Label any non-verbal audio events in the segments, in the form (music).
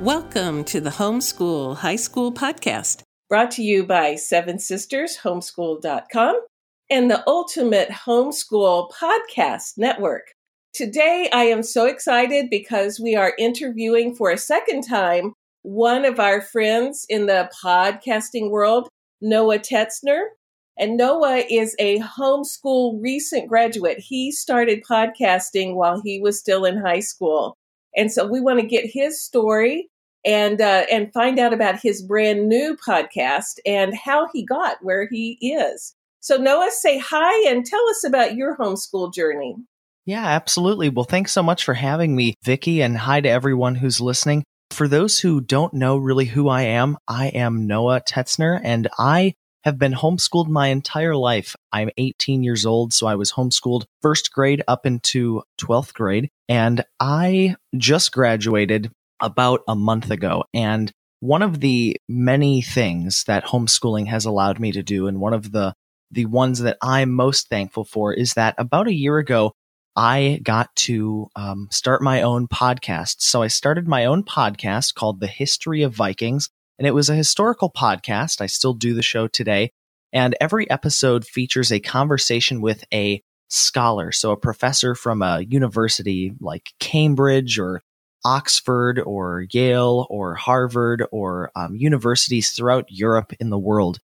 Welcome to the Homeschool High School Podcast, brought to you by Seven Sisters Homeschool.com and the Ultimate Homeschool Podcast Network. Today, I am so excited because we are interviewing for a second time one of our friends in the podcasting world, Noah Tetzner. And Noah is a homeschool recent graduate. He started podcasting while he was still in high school. And so we want to get his story and uh, and find out about his brand new podcast and how he got where he is. So Noah, say hi and tell us about your homeschool journey. Yeah, absolutely. Well, thanks so much for having me, Vicki, and hi to everyone who's listening. For those who don't know really who I am, I am Noah Tetzner, and I have been homeschooled my entire life. I'm 18 years old, so I was homeschooled first grade up into 12th grade, and I just graduated about a month ago. And one of the many things that homeschooling has allowed me to do, and one of the the ones that I'm most thankful for, is that about a year ago, I got to um, start my own podcast. So I started my own podcast called The History of Vikings, and it was a historical podcast. I still do the show today. And every episode features a conversation with a scholar. So a professor from a university like Cambridge or Oxford or Yale or Harvard or um, universities throughout Europe in the world.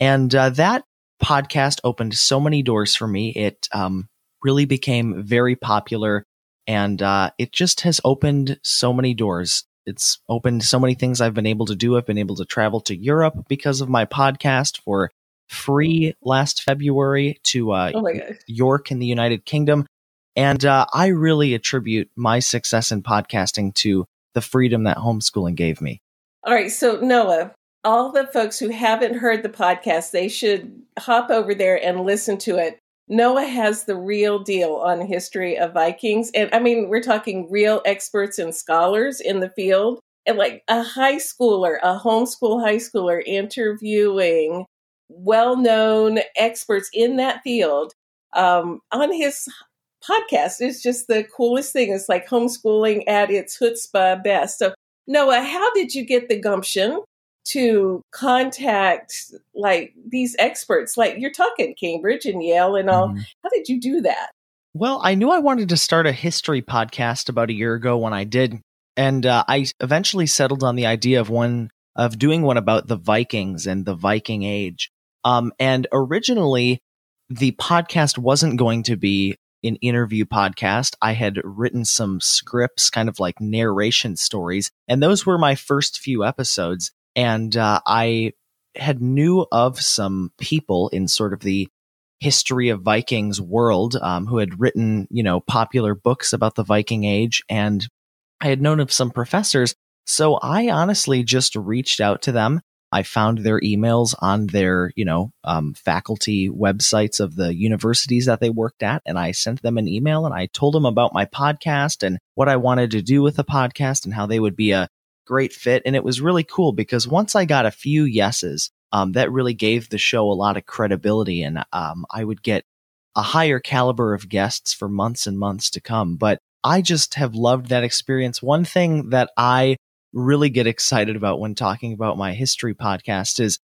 And uh, that podcast opened so many doors for me. It um, really became very popular and uh, it just has opened so many doors. It's opened so many things I've been able to do. I've been able to travel to Europe because of my podcast for free last February to uh, oh York in the United Kingdom. And uh, I really attribute my success in podcasting to the freedom that homeschooling gave me. All right. So, Noah, all the folks who haven't heard the podcast, they should hop over there and listen to it. Noah has the real deal on history of Vikings. And I mean, we're talking real experts and scholars in the field. And like a high schooler, a homeschool high schooler interviewing well known experts in that field um, on his podcast is just the coolest thing. It's like homeschooling at its chutzpah best. So, Noah, how did you get the gumption to contact like these experts? Like you're talking Cambridge and Yale and all. Mm-hmm. How did you do that? Well, I knew I wanted to start a history podcast about a year ago when I did, and uh, I eventually settled on the idea of one of doing one about the Vikings and the Viking Age. Um, and originally, the podcast wasn't going to be an interview podcast. I had written some scripts, kind of like narration stories, and those were my first few episodes. And uh, I had knew of some people in sort of the history of Vikings world um, who had written, you know, popular books about the Viking Age, and I had known of some professors. So I honestly just reached out to them I found their emails on their, you know, um, faculty websites of the universities that they worked at. And I sent them an email and I told them about my podcast and what I wanted to do with the podcast and how they would be a great fit. And it was really cool because once I got a few yeses, um, that really gave the show a lot of credibility and um, I would get a higher caliber of guests for months and months to come. But I just have loved that experience. One thing that I really get excited about when talking about my history podcast is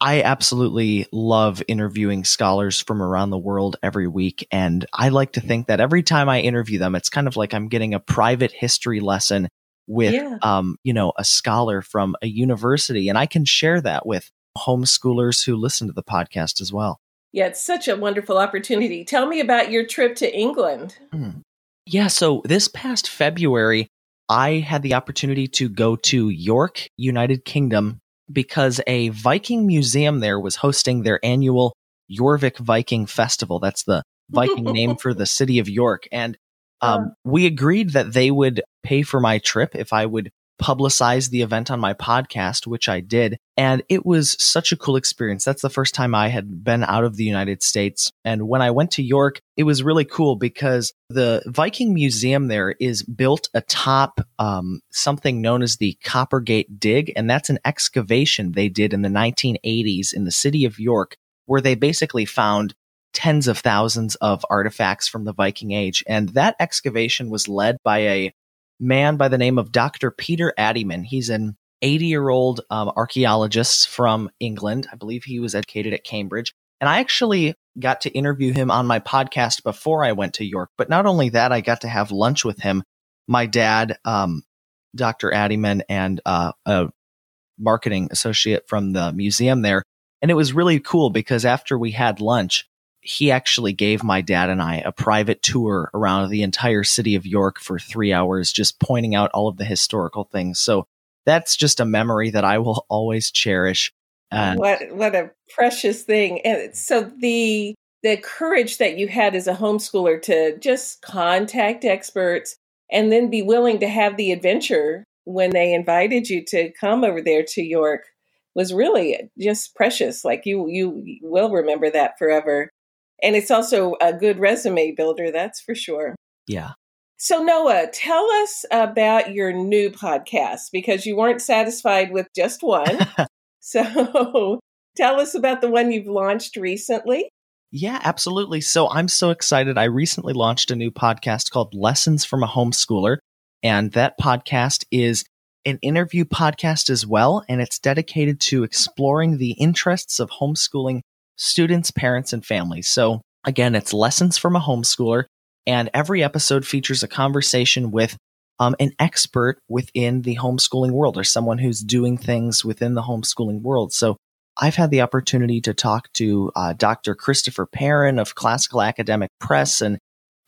I absolutely love interviewing scholars from around the world every week. And I like to think that every time I interview them, it's kind of like I'm getting a private history lesson with, yeah. um, you know, a scholar from a university. And I can share that with homeschoolers who listen to the podcast as well. Yeah, it's such a wonderful opportunity. Tell me about your trip to England. Mm. Yeah, so this past February, I had the opportunity to go to York, United Kingdom, because a Viking museum there was hosting their annual Jorvik Viking Festival. That's the Viking name (laughs) for the city of York. And um, we agreed that they would pay for my trip if I would publicize the event on my podcast, which I did. And it was such a cool experience. That's the first time I had been out of the United States. And when I went to York, it was really cool because the Viking Museum there is built atop um, something known as the Coppergate Dig. And that's an excavation they did in the 1980s in the city of York, where they basically found tens of thousands of artifacts from the Viking Age. And that excavation was led by a man by the name of Dr. Peter Addyman. He's an 80 year old um, archaeologist from England. I believe he was educated at Cambridge. And I actually got to interview him on my podcast before I went to York. But not only that, I got to have lunch with him, my dad, um, Dr. Addyman, and uh, a marketing associate from the museum there. And it was really cool because after we had lunch, he actually gave my dad and I a private tour around the entire city of York for three hours, just pointing out all of the historical things. So that's just a memory that I will (laughs) always cherish. And what what a precious thing! And so the the courage that you had as a homeschooler to just contact experts and then be willing to have the adventure when they invited you to come over there to York was really just precious. Like you you will remember that forever. And it's also a good resume builder, that's for sure. Yeah. So, Noah, tell us about your new podcast because you weren't satisfied with just one. (laughs) so, tell us about the one you've launched recently. Yeah, absolutely. So, I'm so excited. I recently launched a new podcast called Lessons from a Homeschooler. And that podcast is an interview podcast as well. And it's dedicated to exploring the interests of homeschooling students, parents, and families. So again, it's lessons from a homeschooler. And every episode features a conversation with um, an expert within the homeschooling world or someone who's doing things within the homeschooling world. So I've had the opportunity to talk to uh, Dr. Christopher Perrin of Classical Academic Press and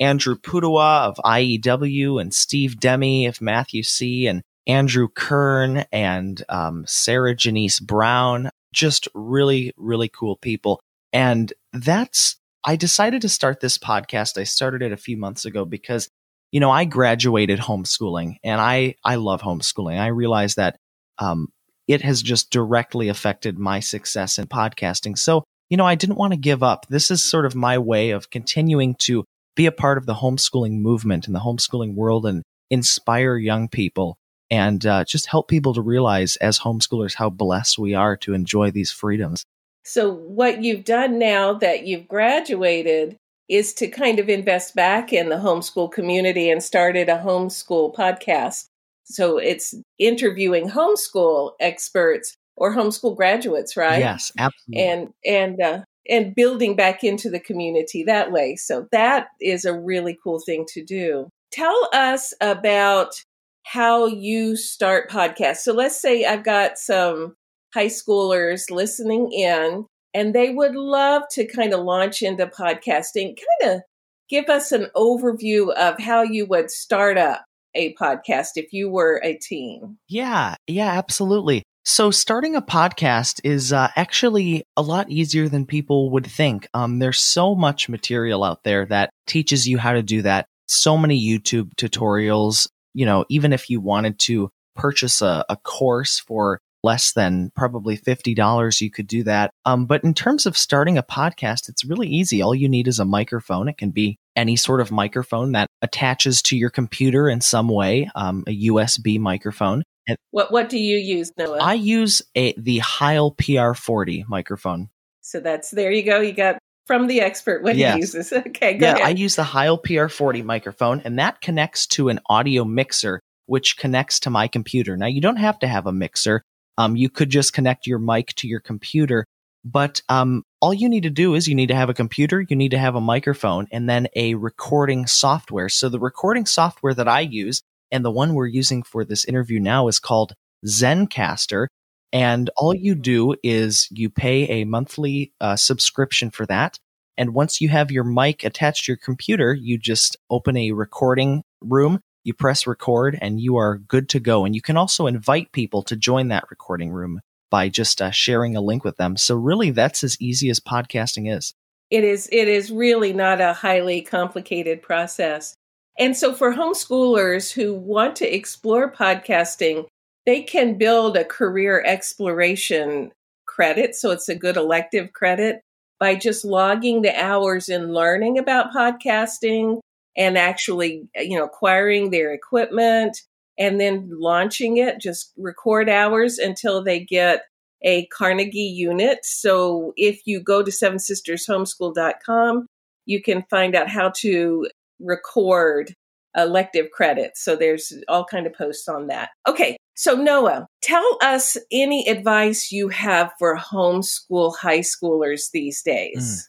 Andrew Pudewa of IEW and Steve Demme of Math-U-See and Andrew Kern and um, Sarah Janisse Brown just really, really cool people. And that's, I decided to start this podcast. I started it a few months ago because, you know, I graduated homeschooling and I, I love homeschooling. I realize that, um, it has just directly affected my success in podcasting. So, you know, I didn't want to give up. This is sort of my way of continuing to be a part of the homeschooling movement and the homeschooling world and inspire young people and uh, just help people to realize as homeschoolers how blessed we are to enjoy these freedoms. So, what you've done now that you've graduated is to kind of invest back in the homeschool community and started a homeschool podcast. So, it's interviewing homeschool experts or homeschool graduates, right? Yes, absolutely. And and uh, and building back into the community that way. So that is a really cool thing to do. Tell us about how you start podcasts. So let's say I've got some high schoolers listening in and they would love to kind of launch into podcasting. Kind of give us an overview of how you would start up a podcast if you were a teen. Yeah, yeah, absolutely. So, starting a podcast is uh, actually a lot easier than people would think. Um, there's so much material out there that teaches you how to do that. So many YouTube tutorials, you know, even if you wanted to purchase a, a course for less than probably $50, you could do that. Um, but in terms of starting a podcast, it's really easy. All you need is a microphone. It can be any sort of microphone that attaches to your computer in some way, um, a USB microphone. And what what do you use, Noah? I use a the Heil PR40 microphone. So that's there you go. You got from the expert what yes. he uses. (laughs) Okay, yeah, ahead. I use the Heil PR40 microphone, and that connects to an audio mixer, which connects to my computer. Now, you don't have to have a mixer. Um, you could just connect your mic to your computer, but um, all you need to do is you need to have a computer, you need to have a microphone, and then a recording software. So the recording software that I use and the one we're using for this interview now is called Zencastr. And all you do is you pay a monthly uh, subscription for that. And once you have your mic attached to your computer, you just open a recording room, you press record, and you are good to go. And you can also invite people to join that recording room by just uh, sharing a link with them. So, really, that's as easy as podcasting is. It is. It is really not a highly complicated process. And so, for homeschoolers who want to explore podcasting, they can build a career exploration credit. So it's a good elective credit by just logging the hours in learning about podcasting and actually, uh, you know, acquiring their equipment and then launching it, just record hours until they get a Carnegie unit. So if you go to seven sisters homeschool.com, you can find out how to record elective credits. So there's all kind of posts on that. Okay. So Noah, tell us any advice you have for homeschool high schoolers these days.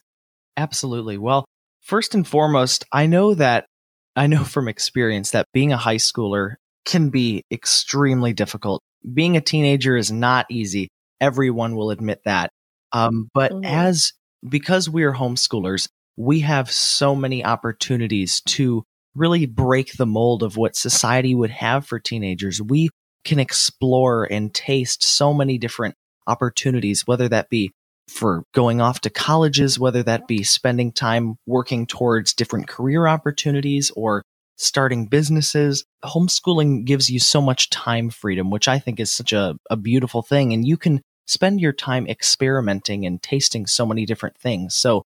Mm, absolutely. Well, first and foremost, I know that I know from experience that being a high schooler can be extremely difficult. Being a teenager is not easy. Everyone will admit that. Um, but mm-hmm. as because we are homeschoolers, we have so many opportunities to really break the mold of what society would have for teenagers. We can explore and taste so many different opportunities, whether that be for going off to colleges, whether that be spending time working towards different career opportunities or starting businesses. Homeschooling gives you so much time freedom, which I think is such a, a beautiful thing. And you can spend your time experimenting and tasting so many different things. So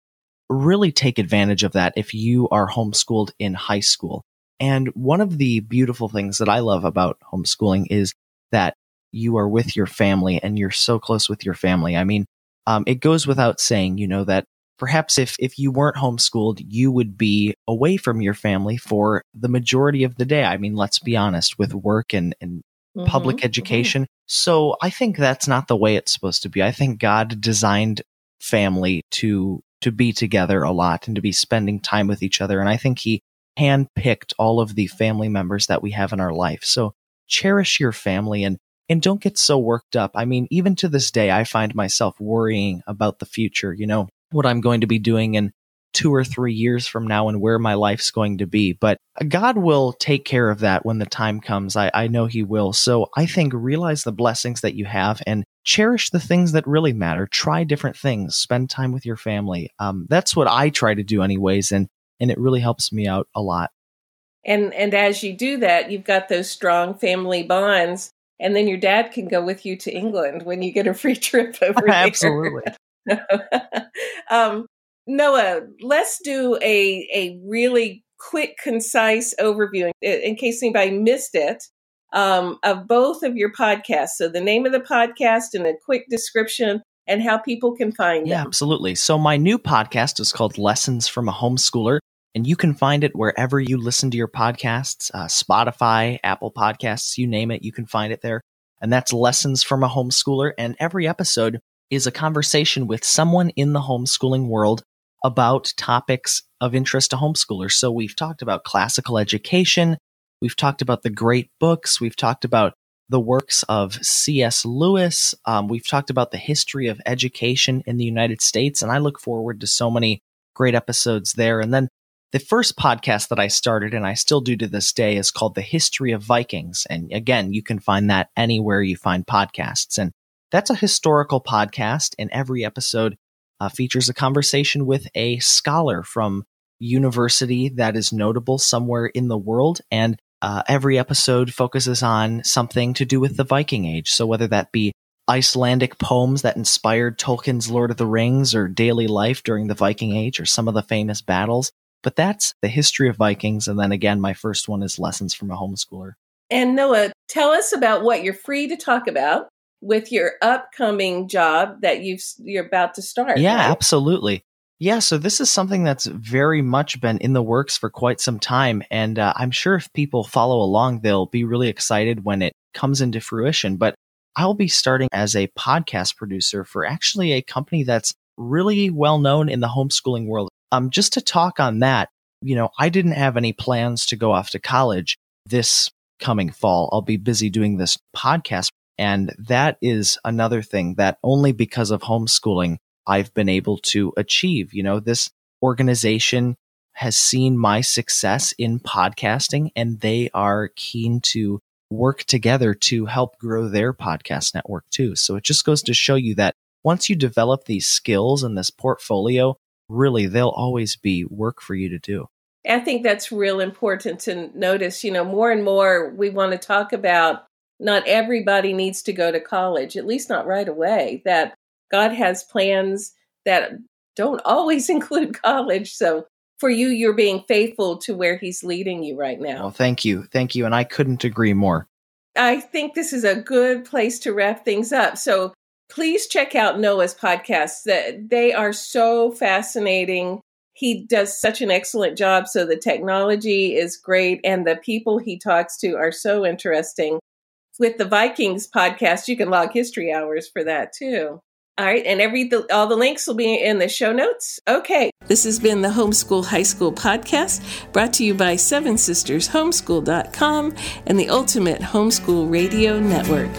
really take advantage of that if you are homeschooled in high school. And one of the beautiful things that I love about homeschooling is that you are with your family and you're so close with your family. I mean, um, it goes without saying, you know, that perhaps if, if you weren't homeschooled, you would be away from your family for the majority of the day. I mean, let's be honest with work and, and mm-hmm. public mm-hmm. education. Mm-hmm. So I think that's not the way it's supposed to be. I think God designed family to, to be together a lot and to be spending time with each other. And I think he handpicked all of the family members that we have in our life. So cherish your family and and don't get so worked up. I mean, even to this day, I find myself worrying about the future, you know, what I'm going to be doing in two or three years from now and where my life's going to be. But God will take care of that when the time comes. I, I know He will. So I think realize the blessings that you have and cherish the things that really matter. Try different things. Spend time with your family. Um, that's what I try to do, anyways. And and it really helps me out a lot. And and as you do that, you've got those strong family bonds and then your dad can go with you to England when you get a free (laughs) trip over (laughs) there. Absolutely. (laughs) um, Noah, let's do a a really quick, concise overview in case anybody missed it um, of both of your podcasts. So the name of the podcast and a quick description and how people can find it. yeah, them. Absolutely. So my new podcast is called Lessons from a Homeschooler. And you can find it wherever you listen to your podcasts, uh, Spotify, Apple Podcasts, you name it, you can find it there. And that's Lessons from a Homeschooler. And every episode is a conversation with someone in the homeschooling world about topics of interest to homeschoolers. So we've talked about classical education. We've talked about the great books. We've talked about the works of C.S. Lewis. Um, we've talked about the history of education in the United States. And I look forward to so many great episodes there. And then the first podcast that I started, and I still do to this day, is called The History of Vikings. And again, you can find that anywhere you find podcasts. And that's a historical podcast, and every episode uh, features a conversation with a scholar from university that is notable somewhere in the world. And uh, every episode focuses on something to do with the Viking Age. So whether that be Icelandic poems that inspired Tolkien's Lord of the Rings or daily life during the Viking Age or some of the famous battles, but that's the history of Vikings. And then again, my first one is Lessons from a Homeschooler. And Noah, tell us about what you're free to talk about with your upcoming job that you've you're about to start. Yeah, right? absolutely. Yeah, so this is something that's very much been in the works for quite some time, and uh, I'm sure if people follow along, they'll be really excited when it comes into fruition. But I'll be starting as a podcast producer for actually a company that's really well known in the homeschooling world. Um, just to talk on that, you know, I didn't have any plans to go off to college this coming fall. I'll be busy doing this podcast. And that is another thing that only because of homeschooling I've been able to achieve. You know, this organization has seen my success in podcasting and they are keen to work together to help grow their podcast network too. So it just goes to show you that once you develop these skills and this portfolio, really there'll always be work for you to do. I think that's real important to notice. You know, more and more we want to talk about not everybody needs to go to college, at least not right away. That God has plans that don't always (laughs) include college. So for you, you're being faithful to where He's leading you right now. Well, thank you. Thank you. And I couldn't agree more. I think this is a good place to wrap things up. So please check out Noah's podcasts. That they are so fascinating he does such an excellent job. So the technology is great, and the people he talks to are so interesting. With the Vikings podcast, you can log history hours for that too. All right, and every the, all the links will be in the show notes. Okay, this has been the Homeschool High School podcast, brought to you by Seven Sisters Homeschool.com and the Ultimate Homeschool Radio Network.